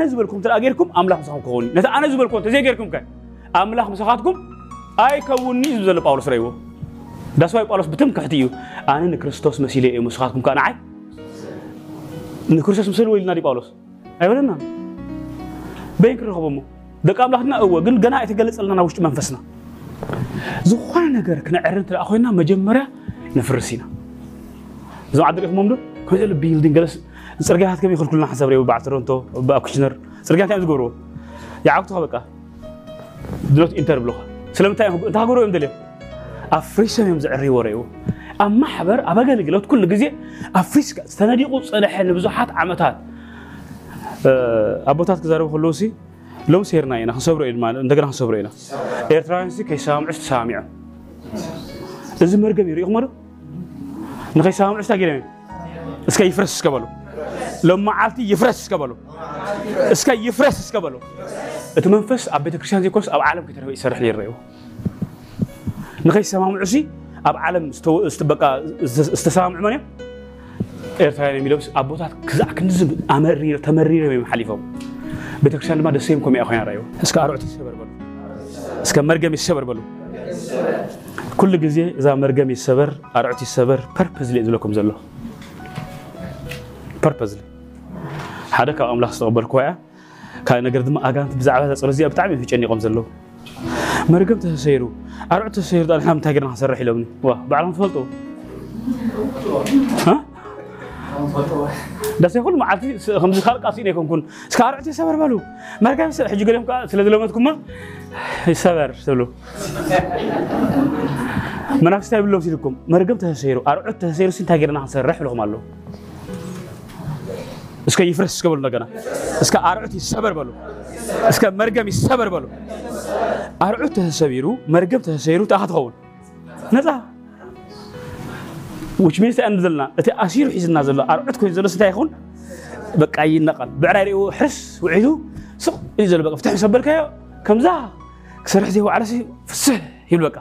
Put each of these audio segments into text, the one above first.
ኣነ ዝበልኩም እንተ ጌርኩም ኣምላኽ ምሳኹም ክኸውን ነቲ ኣነ ዝበልኩም እንተዘይ ጌርኩም ከ ኣምላኽ ምሳኻትኩም ኣይከውኒ እዩ ዘሎ ጳውሎስ ረይዎ ዳስዋይ ጳውሎስ ብትምክሕቲ እዩ ኣነ ንክርስቶስ መሲለ እዩ ምስኻትኩም ከዓ ንዓይ ንክርስቶስ ምስሊ ወኢልና ኢልና ጳውሎስ ኣይበለና በይን ክንረኸቦሞ ሞ ደቂ ኣምላኽና እወ ግን ገና ኣይተገለፀልና ናብ ውሽጢ መንፈስና ዝኾነ ነገር ክነዕር እተ ኮይና መጀመርያ ነፍርስ ኢና እዞም ዓዲ ሪኢኹሞም ዶ ከምዚ ቢልዲንግ ገለስ سرقة هات كم يخل كلنا حسب ريو بعد تورنتو بأكشنر سرقة كم تقولوا يا عقد خبكة دلوت إنتر بلوخ سلام تاي أنت هقولوا يوم دليل أفريشة يوم زعري وريو أما حبر أبغى نقلت كل جزء أفريش سنة دي قط سنة حين بزحات عمتات أبوتات كزارو خلوسي لو سيرنا هنا خسبروا إدمان عندنا خسبروا هنا إيرترانسي كيسام عشت سامع إذا مرقم يري عمر نخيسام عشت أجرمي إسكا يفرس كبلو لمعالتي يفرس كبلو اسكا يفرس كبلو اتمنفس اب بيت كريستيان زيكوس اب عالم كتر يسرح لي الريو نخي سمام عسي اب عالم استو استبقى استسام عمانيا ارتاين ميلوس ابوتات كزاك نزم امرير تمرير بي محليفو بيت كريستيان ما دسيم كوم يا خيان ريو اسكا اروت سبر بلو اسكا مرغم يسبر بلو كل جزيه اذا مرغم يسبر اروت يسبر بيربز لي زلكم زلو purposely ሓደ ካብ ኣምላኽ ዝተቐበልኩ ያ ካልእ ነገር ድማ ኣጋንት ብዛዕባ እዛ ፀሎት እዚኣ ብጣዕሚ እዩ ጨኒቖም ዘለዉ መርገም ተሰሰይሩ ኣርዑ ተሰሰይሩ ጣልሕና ምንታይ ጌርና ክሰርሕ ኢሎምኒ ዋ ባዕሎም ትፈልጡ ዳስ ይኹን መዓልቲ ከምዚ ካልእ ቃልሲ ነይኮንኩን እስካ ኣርዕቲ ይሰበር በሉ መርጋም ይሰበር ሕጂ ገሊኦም ስለ ዝለመድኩማ ይሰበር ትብሉ መናፍስታ ይብሎም ሲልኩም መርገም ተሰሰይሩ ኣርዑት ተሰሰይሩ እንታይ ጌርና ክንሰርሕ ኢልኩም ኣለዉ اسكا يفرس اسكا بلو لغنا إيه اسكا ارعت سبر بلو اسكا مرقم سبر بلو ارعت تسبيرو مرقم تسيرو تاخذ غول نتا وش means ان زلنا እቲ اسير حيزنا زلو ارعت كوي زلو ستا يخون بقى ينقل بعرا ريو حرس وعيدو سق يزل سبر كايو كم زا كسر زي وعرسي فسه يبل بك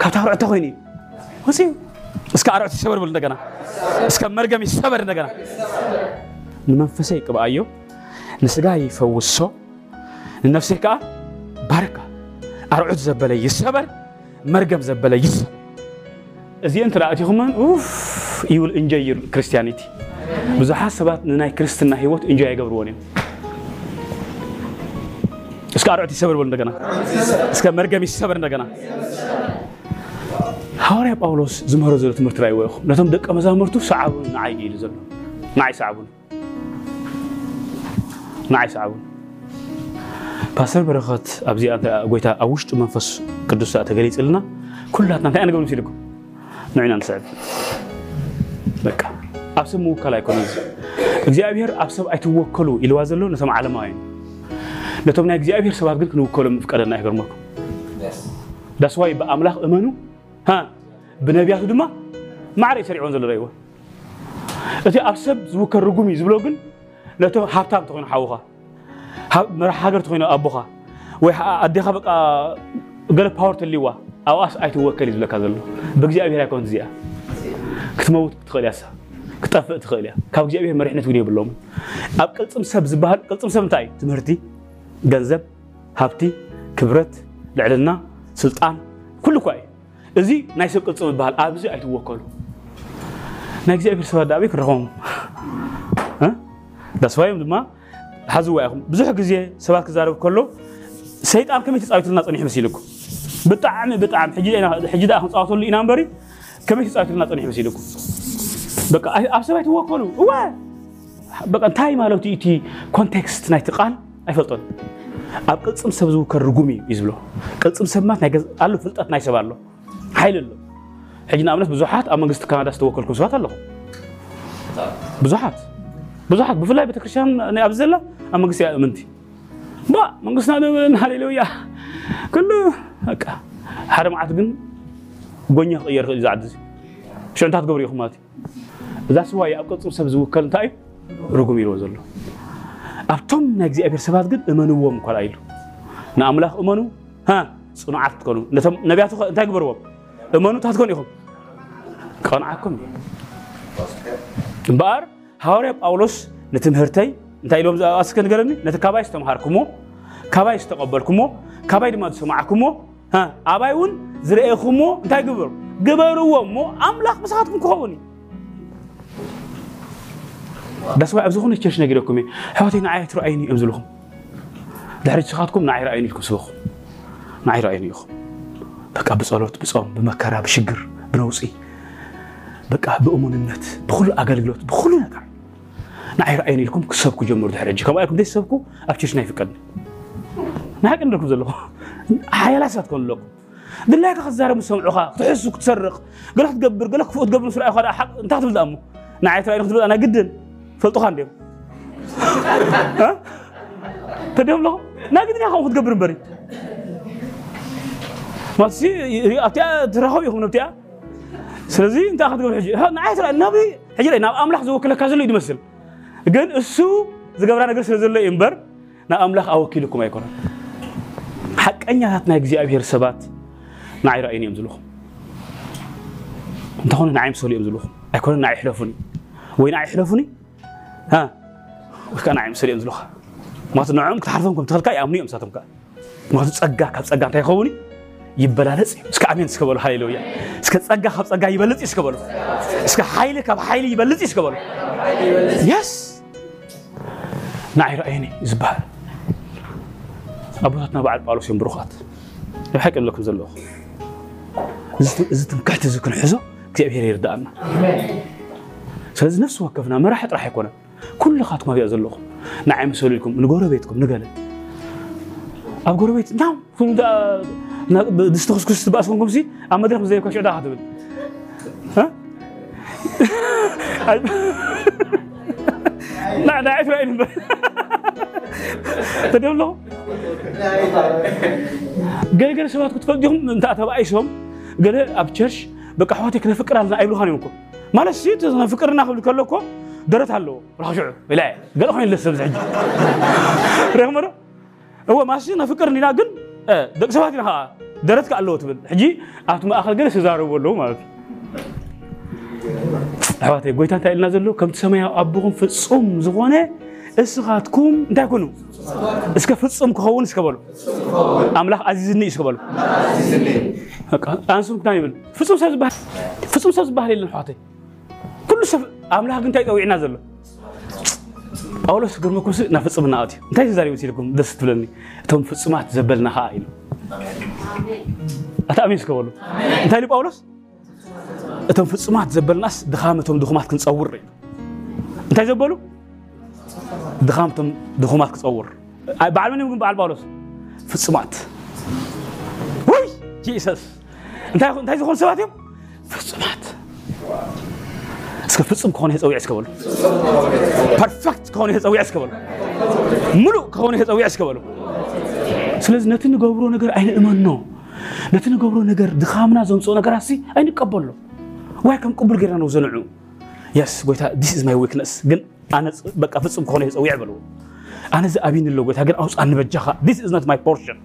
كابتا ኣርዕቶ ኮይኑ ወፂኡ اسكا ኣርዕቶ سبر بلو لغنا اسكا መርገም سبر لغنا ንመንፈሰይ ቅብኣዮ ንስጋ ይፈውሶ ንነፍሰይ ከዓ ባርካ ኣርዑት ዘበለ ይሰበር መርገም ዘበለ ይሰበር እዚአን ተረኣትኹምን ይብል እንጆይ ክርስቲያኒቲ ብዙሓት ሰባት ንናይ ክርስትና ሂወት እንጆይ ኣይገብርዎን እዮም እስከ ኣርዑት ይሰበር በሉ እንደገና እስከ መርገም ይሰበር እንደገና ሐዋርያ ጳውሎስ ዝመሮ ዘሎ ትምህርቲ ራእይዎ ኢኹም ነቶም ደቀ መዛሙርቱ ሰዓቡን ንዓይ ኢሉ ዘሎ ንዓይ ሰዓቡን نعيسعون باسر برخات أبزي أنت قويتها أوشت منفس قدوس أتقليت لنا كلها أنت أنا قبل مسيركم نعينا نسعد በቃ ኣብ ሰብ ምውካል ኣይኮነ እዚ እግዚኣብሔር ኣብ ሰብ ኣይትወከሉ ኢልዋ ዘሎ ነቶም ዓለማዊ ነቶም ናይ እግዚኣብሔር ሰባት ግን ክንውከሎም ፍቀደና ይገርመኩም ዳስዋይ ብኣምላኽ እመኑ ብነቢያቱ ድማ ማዕረ ሰሪዖን ዘሎ ይዎ እቲ ኣብ ሰብ ዝውከል ርጉም እዩ ዝብሎ ግን ለቶ ሃብታም ትኾይኑ ሓዉኻ መራሒ ሃገር ትኾይኑ ኣቦኻ ወይ ኣዴኻ በቃ ገለ ፓወር ተልይዋ ኣብኣስ ኣይትወከል እዩ ዝብለካ ዘሎ ብእግዚኣብሔር ኣይኮን እዚኣ ክትመውት ትኽእል እያሳ ክጠፍእ ትኽእል እያ ካብ እግዚኣብሔር መሪሕነት እውን የብሎም ኣብ ቅልፅም ሰብ ዝበሃል ቅልፅም ሰብ እንታይ እዩ ትምህርቲ ገንዘብ ሃብቲ ክብረት ልዕልና ስልጣን ኩሉ እኳ እዩ እዚ ናይ ሰብ ቅልፅም ይበሃል ኣብዚ ኣይትወከሉ ናይ እግዚኣብሔር ሰባት ዳኣበይ ክንረኸቦም ተስፋዮም ድማ ሓዝዋ ኢኹም ብዙሕ ግዜ ሰባት ክዛረብ ከሎ ሰይጣን ከመይ ተፃዊትልና ፀኒሕ መሲልኩም ብጣዕሚ ብጣዕሚ ሕጂ ድኣ ክንፃወተሉ ኢና እምበሪ ከመይ ተፃዊትልና ፀኒሕ መሲልኩም በቃ ኣብ ሰባይ ትወከሉ እወ በቃ እንታይ ማለት እቲ ኮንቴክስት ናይቲ ቃል ኣይፈልጦን ኣብ ቅፅም ሰብ ዝውከር ርጉም እዩ ዝብሎ ቅፅም ሰብ ማለት ኣሎ ፍልጠት ናይ ሰብ ኣሎ ሓይሊ ኣሎ ሕጂ ንኣብነት ብዙሓት ኣብ መንግስቲ ካናዳ ዝተወከልኩም ሰባት ኣለኹም ብዙሓት ብዙሓት ብፍላይ ቤተክርስትያን ኣብ ዘላ ኣብ መንግስቲ ኣእምንቲ ባ መንግስትና ደብለና ሃሌሉያ ኩሉ ሓደ መዓት ግን ጎኛ ክቕየር ክእል እዩ ዝዓዲ እዚ ሽዑንታት ገብሩ ኢኹም ማለት እዩ እዛ ስዋ ኣብ ቅፅም ሰብ ዝውከል እንታይ እዩ ርጉም ኢልዎ ዘሎ ኣብቶም ናይ እግዚኣብሔር ሰባት ግን እመንዎም እኳ ኢሉ ንኣምላኽ እመኑ ፅኑዓት ትኮኑ ነቶም ነቢያቱ እንታይ ግበርዎም እመኑ እንታይ ትኮኑ ኢኹም ቀንዓኩም እዩ እምበኣር ሐዋርያ ጳውሎስ ንትምህርተይ እንታይ ኢሎም ዝኣስከ ንገረኒ ነቲ ካባይ ዝተምሃርኩሞ ካባይ ዝተቐበልኩሞ ካባይ ድማ ዝሰማዕኩሞ ኣባይ እውን ዝረአኹሞ እንታይ ግብር ግበርዎ እሞ ኣምላኽ ምሳኻትኩም ክኸውን እዩ ዳስዋይ ኣብ ዝኾነ ቸርች ነጊረኩም እየ ሕዋተይ ንዓይ ትረኣይኒ እዮም ዝልኹም ድሕሪ ስኻትኩም ንዓይ ረኣይኒ ኢልኩም ስበኹም ንዓይ ረኣይኒ ኢኹም በቃ ብፀሎት ብፆም ብመከራ ብሽግር ብነውፂ بقى بأمون النت بخلو أقل قلوت بخلو نقع نعير عين لكم كسبك جمر ده رجك ما يكون ده سبك أبتش نايف كن نهاك إن ركوز حيا لا سات كن لك دلها كخزارة مسلم عقا تحس وتصرق قلت تقبر قلت فوت قبر مسلم عقا حق تحت بلد أمه نعير عين أنا جدا فلتو خان ديو ها تديهم لهم نعير عين فوت قبر بري ما تسي أتيا تراهو يهم نبتيا ስለዚህ እንታ ክትገብር ሕጂ ንዓይ ትርኢ ናብዚ ሕጂ ርኢ ናብ ኣምላኽ ዝወክለካ ዘሎ እዩ ትመስል ግን እሱ ዝገብራ ነገር ስለ ዘሎ እዩ እምበር ናብ ኣምላኽ ኣወኪልኩም ኣይኮነን ሓቀኛታት ናይ እግዚኣብሔር ሰባት ንዓይ ረኣይኒ እዮም ዝልኹም እንተኾኑ ንዓይ ምሰሉ እዮም ዝልኹም ኣይኮነን ንዓይ ሕለፉኒ ወይ ንዓይ ሕለፉኒ ወይ ከዓ ንዓይ ምሰሉ እዮም ዝልኻ ምክንያቱ ንዕኦም ክትሓርፎም ከም ትኽልካ ይኣምኑ እዮም ሳቶም ከዓ ምክንያቱ ፀጋ ካብ ፀጋ እንታይ ይኸውን እዩ يبلالس اسك امين اسك بول هاليلويا اسك صقا خب صقا يبلص اسك بول اسك حيل كب حيل يبلص اسك بول يس نعير عيني زبال ابوتنا بعد بالو سيم بروخات الحق لكم زلوخ زت زت مكحت زكن حزو اغزابير يردانا سلاز نفس وقفنا ما راح يطرح يكون كل خاتكم هذه زلوخ نعم سوليكم نقول بيتكم نقول أبغى أقول بيت نعم كل دستخسكوش بأسكم زي أما درهم زي كاش عداها تبل ها لا أنا عارف رأيي نبى تدري له قال قال سبعة كنت فاضيهم من تاع تبع عيشهم قال أبتشرش بقى حواتي كنا فكرة لنا أي لغة نيمكم ما نسيت أنا فكرة ناخذ كلكم درت هالو راح شعر بلا قال خلينا لسه بزعج رأي هو ما سينا فكرة نلاقن ደቂ ሰባት ኢና ከዓ ደረትካ ኣለዎ ትብል ሕጂ ኣብቲ ማእኸል ገለ ዝዛረቡ ኣለዉ ማለት እዩ ኣሕዋተይ ጎይታ እንታይ ኢልና ዘሎ ከምቲ ሰማያዊ ኣቦኹም ፍፁም ዝኾነ እስኻትኩም እንታይ ኮይኑ እስከ ፍፁም ክኸውን ይስከበሉ ኣምላኽ ኣዚዝኒ እዩ ስከበሉ ኣንስም ክታ ይብል ፍፁም ሰብ ዝበሃል የለን ኣሕዋተይ ኩሉ ሰብ ኣምላኽ ግ እንታይ ጠዊዕና ዘሎ باولوس كرمو كوس نفس من ناتي انت ايش زاري وتي لكم دست تبلني تم فصمات زبلنا ها ايلو امين امين سكولو انت لي باولوس تم فصمات زبلنا دخامتهم دخمات كنصور انت زبلو دخامتهم دخمات كنصور بعد من يقول بعد باولوس فصمات وي جيسس انت انت ايش خلصت فصمات እስከ ፍጹም ከሆነ የፀውያ እስከበሉ ፐርፌክት ከሆነ የፀውያ እስከበሉ ሙሉ ከሆነ የፀውያ እስከበሉ ስለዚህ ነቲ ንገብሮ ነገር ኣይንእመኖ ነቲ ንገብሮ ነገር ድኻምና ዘምፅኦ ነገራት ኣይንቀበሎ ዋይ ከም ቅቡል ጌርና ነው ዘንዑ የስ ጎይታ ዲስ ኢዝ ማይ ዊክነስ ግን ኣነ በቃ ፍጹም ከሆነ የፀውያ ይበልዎ ኣነ እዚ ኣብይን ኣሎ ጎይታ ግን ኣውፃ ንበጃኻ ዲስ ኢዝ ኖት ማይ ፖርሽን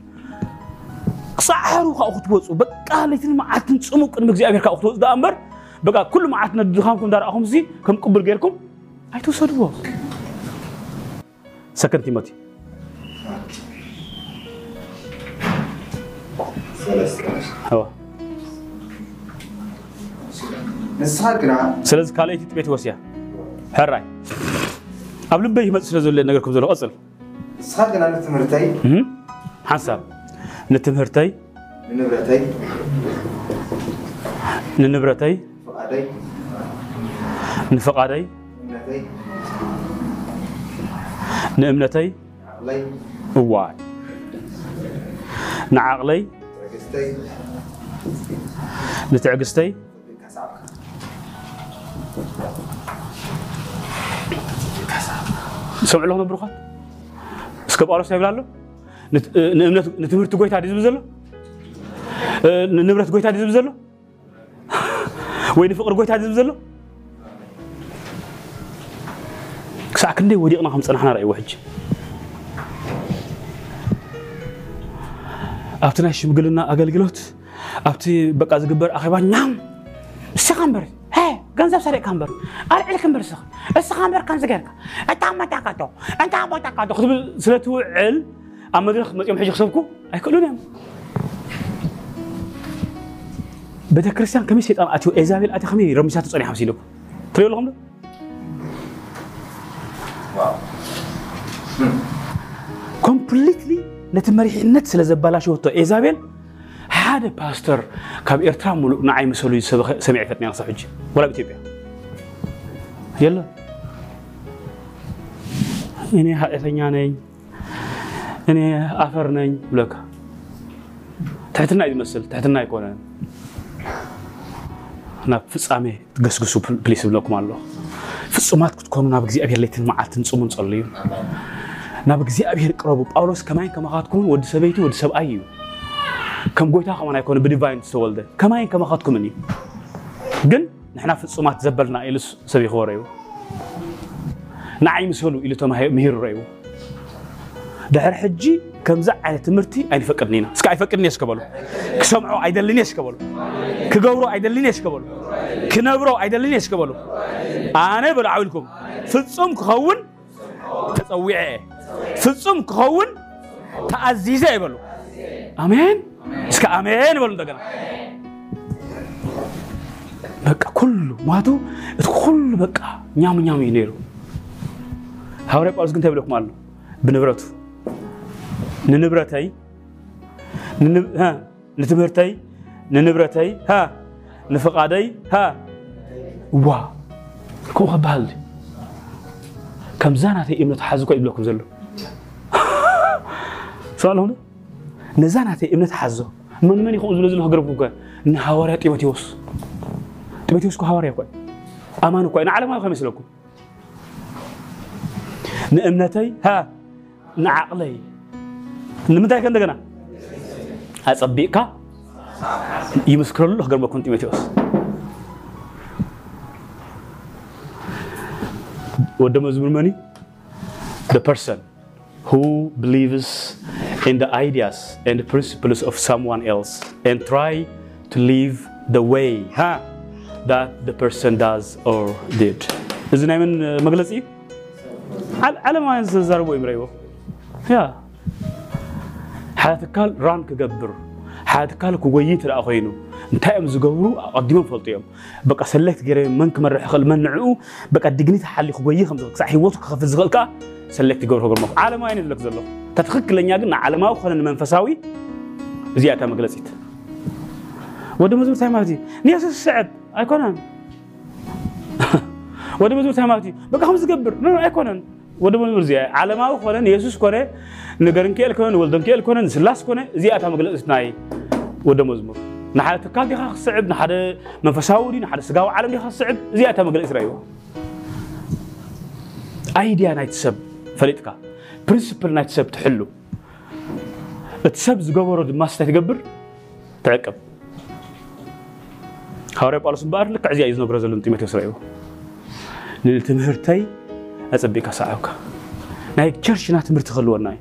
ክሳዕ ሓሩ ካብኡ ክትወፁ በቃ ለይትን መዓልትን ፅሙቅን ብእግዚኣብሔር ካብኡ ክትወፁ ዳ እምበር بقى كل ما عتنا دخانكم دار أهم زي كم قبل غيركم أي توصلوا سكن تيمتي هو سلز كالي تبيت وسيا هراي قبل بيه ما تسلزوا اللي نقولكم زلوا أصل سخاقنا نتمرتي حسب نتمرتي ننبرتي ننبرتي نفقادي نفقادي نمنتي نأمنتي عقلي واي نعقلي تعقستي نتعقستي سمع لهم بروخات እስከ ጳውሎስ ይብላሉ ንእምነት ንትምህርቲ ጎይታ ዲዝብ ዘሎ ንብረት ጎይታ ዲዝብ ዘሎ وين فقر قويت هذا زلو كساع كندي وديقنا خمسة نحنا رأي وحج أبتنا شمقلنا أقلقلوت أبتي بقى زقبر أخيبا نعم سخنبر هاي ገንዘብ ሰሪቅ ከንበር አልዕልክን ብርስኽ እስኻ እምበር ከምዚ ጌርካ እታ መታካቶ እንታ ቦታካቶ ክትብል ስለትውዕል ኣብ መድረክ መፅኦም ሕጂ ክሰብኩ ኣይክእሉን እዮም بدك كريستيان كم يصير أنا أتيو إذا بيل أتيو خمي رمي ساتو صني حمسي لكم تري ولا خمدو كومبليتلي نتمريح نت سلا زبالة شو هتو إذا بيل حدا باستر كاب إرترام ولو نعي مسولو يسبق سمعي فتني أنا صحيح ولا بتيبيا يلا إني هاتني أنا إني أفرني بلوكا تحت النايد مثل تحت النايد كونان أنا فصامي تجسجس بليس بلوكم الله فصومات كتكونوا نابك زي أبيار ليتن معاتن صومن صليو نابك زي أبيار كرابو بأولوس كمان كما خاتكون ود سبيتي ود سب أيو كم قوي تاخو أنا يكون بديفاين سوالد كمان كما خاتكم مني جن نحنا فصومات زبلنا إلس سبي خوريو نعيم سولو إلتو مهير رايو دهر حجي ከምዚ ዓይነት ትምህርቲ ኣይንፈቅድኒ ኢና እስካ ኣይፈቅድኒ እየ ዝከበሉ ክሰምዖ ኣይደልን እየ ዝከበሉ ክገብሮ ኣይደልን እየ ዝከበሉ ክነብሮ ኣይደልን እየ ዝከበሉ ኣነ በሎ ዓብልኩም ፍፁም ክኸውን ተፀዊዐ እየ ፍፁም ክኸውን ተኣዚዘ ይበሉ ኣሜን እስከ ኣሜን በሉ እንደገና በቃ ኩሉ ማቱ እቲ ኩሉ በቃ ኛም ኛም እዩ ነይሩ ሐዋርያ ጳውሎስ ግን ተብለኩም ኣሎ ብንብረቱ ننبرتي ننب ها نتمرتي ننبرتي ها نفقادي ها وا كو قبال كم زانتي ابن تحزكو يبلكم زلو سؤال هنا نزانتي ابن تحزو من من يخوض زلو هجربو كا نهاوري تيموتيوس تيموتيوس كو هاوري كو امانو كو انا على ما خمس لكم نامنتي ها نعقلي نا ንምንታይ ከ እንደገና ኣጸቢቕካ ይምስክረሉ ሃገርመኩም ጢሞቴዎስ ወደ መዝሙር መኒ the person who believes in the ideas and the principles of someone else and try to live the way that the person does or did እዚ ናይ ምን መግለፂ እዩ ዓለማውያን ዝዛርቦ እዩ ምረይዎ حاتكال ران كجبر حاتكال كوجيت الأخينو نتائم زجورو أقدمهم فلطيهم بقى سلكت جري منك من رح خل من عو بقى دقنيت حلي خوجي خمسة صحي وصك خف الزغلكا سلكت جور هجر مخ عالم عيني لك زلو تتخك لني أجن عالم أو خلنا من فساوي زيادة مجلسيت وده مزور سامع دي نياس السعد أيكونان وده مزور سامع دي بقى خمسة جبر نو نعم، أيكونان ودمون مرزيا علماء خلنا يسوس كنا نقرن كيل كنا ولدن كيل كنا نسلاس كنا زي أتام قلنا إثناي ودموز مر نحنا تكال دي خاص صعب نحنا من فساوري نحنا سجاو عالم دي خاص صعب زي أتام قلنا إسرائيل أي دي أنا يتسب فريتك برسبر نتسب تحلو تسب زجبر ما استهجبر تعقب هاري بالسبار لك عزيز نبرز لنتي ما تسرعوا للتمهرتي أتبيك أسعوك ناي تشرشنا تمرت أنا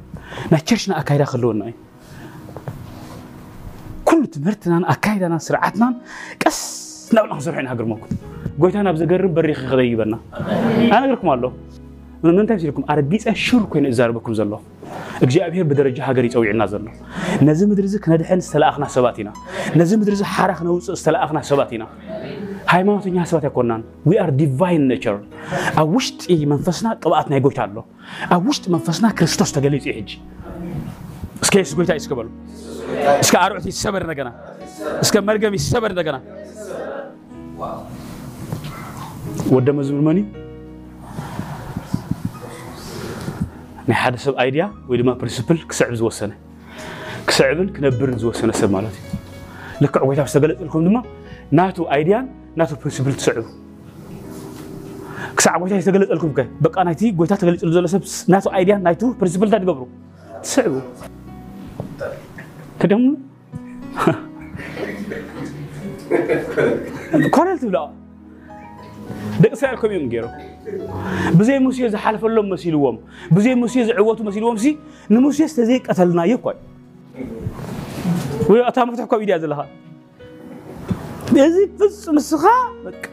ناي تشرشنا أكايدا خلونا كل تمرتنا أكايدنا سرعتنا أنا نبلا نصرحنا هاجر موكو أنا أنا بريخ خذيبنا أنا أقولكم الله من من أنا لكم أربيس أشهر كوين إزار بكم زلوا እግዚአብሔር أنا ሀገር ይፀውዕልና أنا ነዚ ምድሪ أنا ክነድሕን ዝተለኣኽና أنا ኢና ነዚ أنا እዚ ሓራ أنا ዝተለኣኽና ሰባት ኢና ሃይማኖተኛ ሰባት ያኮናን ዊ አር ዲቫይን ኔቸር ኣብ ውሽጢ መንፈስና ቅብኣት ናይ ጎይታ ኣሎ ኣብ ውሽጢ መንፈስና ክርስቶስ ተገሊፁ ሕጂ እስከ የሱስ ጎይታ እዩ ዝክበሉ እስከ ኣርዑት ይሰበር እንደገና እስከ መርገም ይሰበር እንደገና ወደ መዝሙር መኒ ናይ ሓደ ሰብ ኣይድያ ወይ ድማ ፕሪንስፕል ክስዕብ ዝወሰነ ክስዕብን ክነብርን ዝወሰነ ሰብ ማለት እዩ ልክዕ ጎይታ ዝተገለፅልኩም ድማ ناتو ايديان ناتو برنسبل تسعو كسعب وجهي تغلط لكم كي بقى نايتي غوتا تغلط لزول سب ناتو ايديان نايتو برنسبل تاد غبرو تسعو كدم كونت لا دك سعر كم يوم بزي موسي اذا حلف لهم مسيلوهم بزي موسي اذا عوتو مسيلوهم سي نموسي استزيك قتلنا يقوي ويا اتامفتح كو فيديو ازلها بزي فز مسخا بك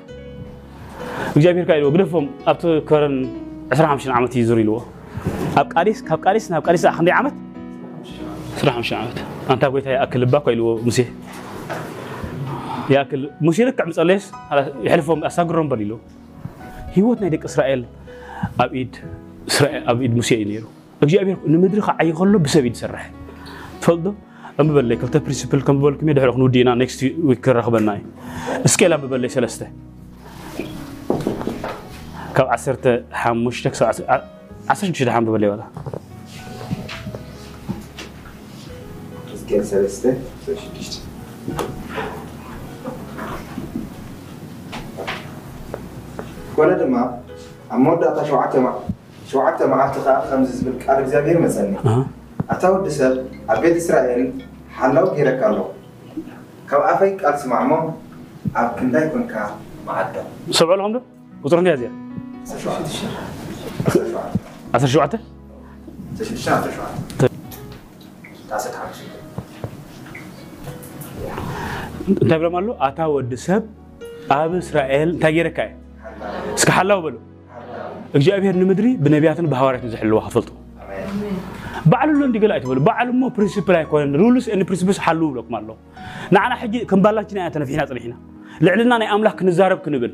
اجابير كايلو بنفهم ابت كرن 25 عامت يزريلو اب قاريس كاب قاريس ناب قاريس اخندي عامت 25 عامت انت قويت أن اكل باكو ايلو موسي ياكل موسي لك عم تصليس يحلفهم اساغرون بريلو هيوت نايدك اسرائيل ابيد اسرائيل ابيد موسي ينيرو اجي ابيك نمدري خا اي خلو بسبيد سرح تفضل كم بلي كلتا برينسيبل كم بلك مي دحرق نودينا نيكست ويك كرخبنا سكيل اب بلي سلسته كاب 10 حمشتك 10 شي دحام بلي ولا سكيل سلسته ولا دما أمود أتا شوعة مع شوعة مع تخاف خمس زبل قال غير مثلا أتاو دسر أبيت إسرائيل حلو كيرا كالو كاو أفاي كال مو أب كندا يكون كا معدا سبع لهم ده؟ وطرن كيا زيان؟ أسر شو عطي؟ أسر شو عطي؟ أسر شو عطي؟ تاسر تعمل شو عطي؟ أتاو دسر أب إسرائيل تاجيرا كاي؟ سكحلو بلو؟ اجي ابي هاد المدري بنبياتنا بهوارات نزحلوها فلتو ባዕሉ ሎ እንዲገላ ኣይትበሉ ባዕሉ ሞ ፕሪንስፕል ኣይኮነን ሩልስ ኤን ፕሪንስፕልስ ሓልው ብለኩም ኣለዎ ንዓና ሕጂ ከም ባላችን ኢና ተነፊሕና ፅኒሕና ልዕልና ናይ ኣምላኽ ክንዛረብ ክንብል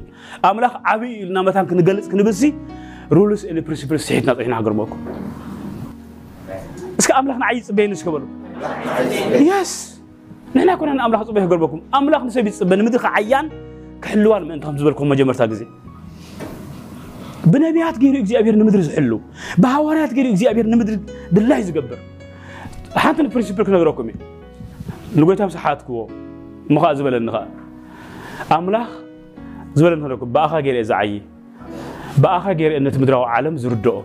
ኣምላኽ ዓብዪ ኢልና መታን ክንገልፅ ክንብልሲ ሲ ሩልስ እኒ ፕሪንስፕልስ ስሒትና ፅኒሕና ክገርመኩም እስኪ ኣምላኽ ንዓይ ፅበየኒ ስከበሉ ስ ንሕና ኮና ንኣምላኽ ፅበይ ክገርበኩም ኣምላኽ ንሰብ ይፅበ ንምድሪ ከዓያን ክሕልዋን ምእንቲ ከም ዝበልኩም መጀመርታ ግዜ ብነቢያት ገይሩ እግዚኣብሔር ንምድሪ ዝሕሉ ብሃዋርያት ገይሩ እግዚኣብሔር ንምድሪ ድላይ ዝገብር ሓንቲ ንፕሪንስፕል ክነግረኩም እዩ ንጎይታ ብስሓትክዎ እሞ ከዓ ዝበለኒ ከዓ ኣምላኽ ዝበለኒ ክነኩም ብኣኻ ገይርአ ዝዓይ ብኣኻ ገይርአ ነቲ ምድራዊ ዓለም ዝርድኦ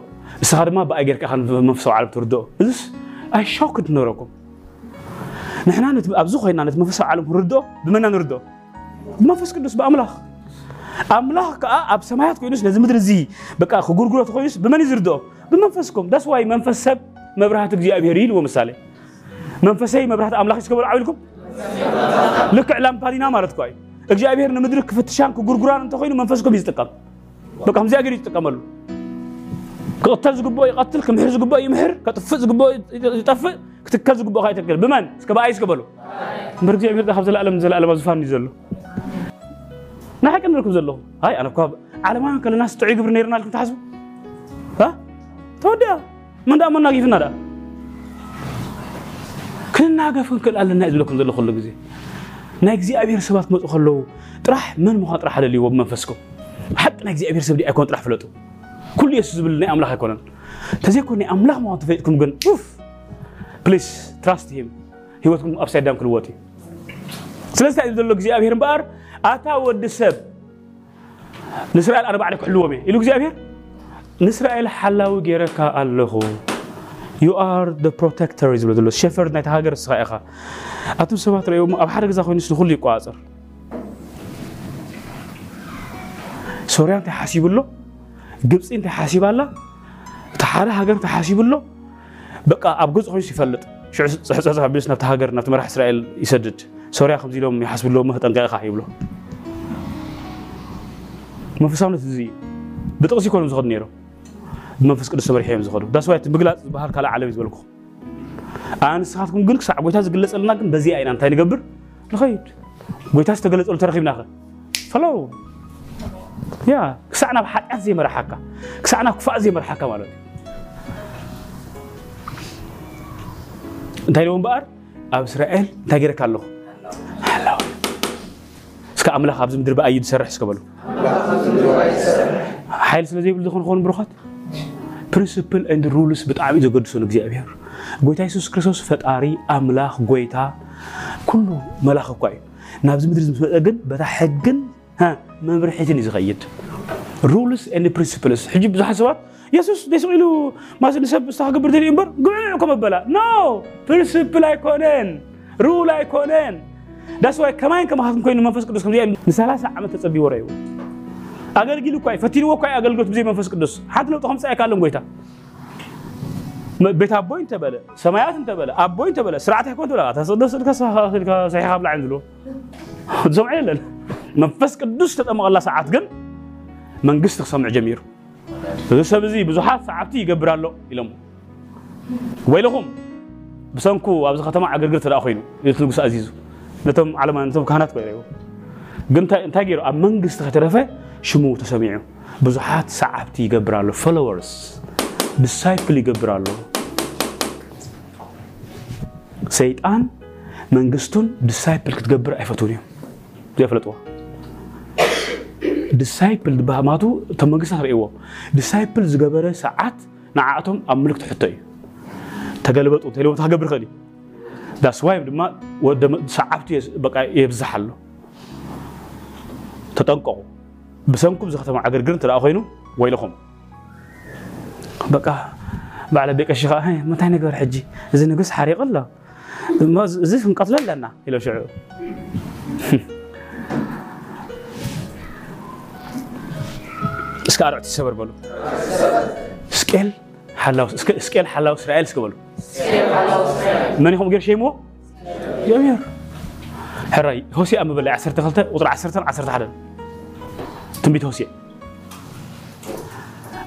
ንስኻ ድማ ብኣይ ጌርካ ኢኻ መንፈሳዊ ዓለም ትርድኦ እዚስ ኣይሻክድ ነረኩም ንሕና ኣብዚ ኮይና ነቲ መንፈሳዊ ዓለም ክንርድኦ ብመና ንርድኦ ብመንፈስ ቅዱስ ብኣምላኽ أملاك أب سمايات كونس نزل مدر زي بقى خجور جرات كونس بمن يزردو بمنفسكم ده سواي منفس سب ما برهات جزي أبيرين ومثالة منفسي ما برهات أملاك يسكبر عويلكم لك إعلام بارينا مارت كوي أجزي أبيرين نمدر كفتشان خجور جران أنت خوين منفسكم يستقام بقى هم زي أجري يستقاملو قتل زقبوي قتل كمهر زقبوي يمهر كتفز زقبوي يتف كتكز زقبوي خايتكل بمن سكبر عيس كبلو مرجع بيرد خبز العالم زل العالم زفان يزلو نحن كنا نركب زلهم هاي أنا بكاب على ما كل الناس تعي قبر نيرنا لكم تحسب ها تودا من دام الناقي في هذا كل ناقة فين كل ألا نأذ لكم زلهم خلوا جزي ناقزي أبير سبات مت خلوا راح من مخاط راح للي وب من فسكم حتى ناقزي أبير سبدي أكون راح فلتو كل يسوس بالني أملاه يكونن تزي كوني أملاه ما تفيدكم جن أوف بليز تراست هيم هي وتكون أبسط دام كل وقتي سلسلة إذا لو جزي أبير بار أتا ود سب نسرائيل أربع عليك حلومي إلو جزيابير نسرائيل حلاو جيركا اللهو You are the protector is بلدلو شفرد نايت هاجر سخائقا أتو سبات ريوم أب حرق زاخو نسل خلي قوازر سوريا انت حاسيب اللو جبس انت حاسيب الله تحارة هاجر تحاسيب اللو بقى أب جزء خوش يفلت شو سحسها بيسنا تهاجر نفت مرح إسرائيل يسدد سوري يا خمسي لهم يحسب لهم مهتم قال خايب له ما في سامنة تزي بتقصي كلهم زغد نيرو ما في سكر السمر حيم زغدو ده سويت بقلا بحر كلا علم يزغلكو أنا سخاتكم قلك ساعة بويتها زغلت سألنا قم بزي أين أنت هني قبر نخيد بويتها استغلت قلت رخيم ناخر فلو يا كسعنا بحق أزي مرحكة كسعنا كفاء أزي مرحكة مالو أنت هني بقر أبو إسرائيل تاجرك الله እስከ ኣምላኽ ኣብዚ ምድሪ ብኣይ ዝሰርሕ ዝከበሉ ሓይል ስለ ዘይብሉ ዝኾኑ ክኾኑ ብሩኻት ፕሪንስፕል ን ሩልስ ብጣዕሚ እዩ ዘገድሱን እግዚኣብሔር ጎይታ የሱስ ክርስቶስ ፈጣሪ ኣምላኽ ጎይታ ኩሉ መላኽ እኳ እዩ ናብዚ ምድሪ ዝምስመፀ ግን በታ ሕግን መምርሒትን እዩ ዝኸይድ ሩልስ ን ፕሪንስፕልስ ሕጂ ብዙሓት ሰባት የሱስ ደስቂኢሉ ማስ ንሰብ ዝተኸገብር ተልዩ እምበር ግብዕ ከመበላ ኖ ፕሪንስፕል ኣይኮነን ሩል ኣይኮነን that's why ከማይን ከማህተም ኮይኑ መንፈስ ቅዱስ ከምዚ ንሰላሳ ዓመት ተፀቢዎ ረእዩ ኣገልጊሉ እኳ ፈቲንዎ እኳ ኣገልግሎት ብዘይ መንፈስ ቅዱስ ሓንቲ ለውጢ ከምፀ ኣይካለን ጎይታ ቤት ኣቦይ እንተበለ ሰማያት እንተበለ ኣቦይ እንተበለ ስርዓት ኣይኮን ትብላ ተሰደስልካ ሰሒኻ ብላዕን ዝብሎ ሰምዐ የለን መንፈስ ቅዱስ ተጠመቐላ ሰዓት ግን መንግስቲ ክሰምዕ ጀሚሩ እዚ ሰብ እዚ ብዙሓት ሰዓብቲ ይገብር ኣሎ ኢሎም ወይለኹም ብሰንኩ ኣብዚ ከተማ ኣገልግል ተደኣ ኮይኑ እቲ ንጉስ ኣዚዙ ነቶም ዓለማ ቶም ካህናት ገይረዩ ግን እንታይ ገይሩ ኣብ መንግስቲ ከተረፈ ሽሙ ተሰሚዑ ብዙሓት ሰዓብቲ ይገብር ኣሎ ፎሎወርስ ዲሳይፕል ይገብር ኣሎ ሰይጣን መንግስቱን ዲሳይፕል ክትገብር ኣይፈቱን እዩ ዘየፈለጥዎ ዲሳይፕል ድባሃማቱ እቶም መንግስትና ርእይዎ ዲሳይፕል ዝገበረ ሰዓት ንዓእቶም ኣብ ምልክቲ ሕቶ እዩ ተገልበጡ ተልቦ ክገብር ክእል እዩ ዳስ ዋይ ድማ ودم سعبتي بقى يبزح له تتنقوا بسنكم زختم عقر قرنت الأخينو ويلكم بقى بعد بيك الشيخ ما تاني قرر حجي زين نقص حريق الله ما زين نقتل لنا إلى شعور اسكارو تسبر بلو سكيل حلاوس سكيل حلاوس رأيل سكبلو من يخم قرشي مو؟ يا مير حراي هوسي أما بلا عسرت خلته وطلع عسرت عسرت حدا تنبيت هوسي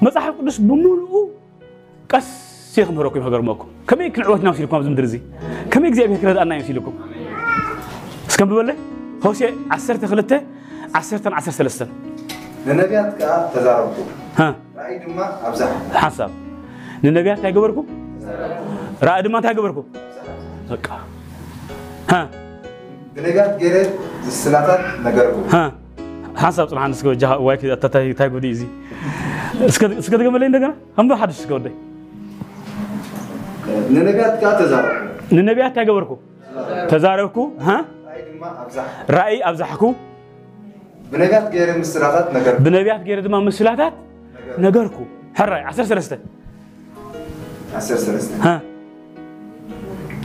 مصحف قدس بمولو قس شيخ مهركم هجر ماكم كم يك نعوتنا وسيلكم ابز مدرزي كم يك زيابي كرد أنا يسيلكم سكم بلا هوسي عسرت خلته عسرت عسرت ثلاثة ንነቢያት ከዓ ተዛረብኩ ራእይ ድማ ኣብዛሕ ሓሳብ ንነቢያት እንታይ ገበርኩም ራእይ ድማ እንታይ ገበርኩም በቃ Delegat geree silaataan nagarbu. ሓሳብ ፅንሓን እንታይ ጉዳይ እዚ እስከተገመለይ እንደገና እምበር ሓድሽ እስከወደይ ንነቢያት ከዓ ተዛረብኩ ንነቢያት እንታይ ገበርኩ ተዛረብኩ ራእይ ኣብዛሕኩ ብነቢያት ገይረ ብነቢያት ገይረ ድማ ምስላታት ነገርኩ ሕራይ 13 13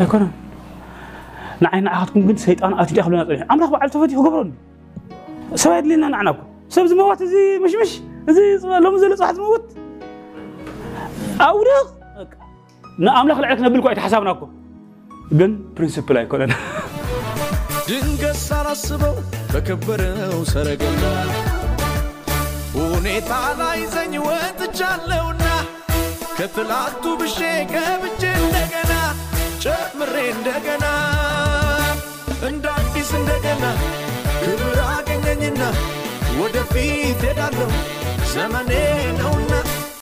ኣይኮነን ንዓይና ዓኻትኩም ግን ሰይጣን ኣትዳ ክብለና ፀኒሑ ኣምላኽ በዓል ተፈቲሑ ገብረኒ ሰብ የድልየና ንዓና እኮ ሰብ ዝመወት እዚ ምሽምሽ እዚ ሎሚ ዘሎ ፅዋሕ ዝመውት ኣውድቕ ንኣምላኽ ልዕል ክነብል እኳ ኣይተሓሳብና እኮ ግን ፕሪንስፕል ኣይኮነን ድንገት ሳላስበው በከበረው ሰረገላ ሁኔታ ላይ ዘኝ ወጥቻለውና ከትላንቱ ብሼ ገብቼ እንደገና ጨምሬ እንደገና እንደ አዲስ እንደገና ክብር አገኘኝና ወደፊት ሄዳለሁ ዘመኔ ነውና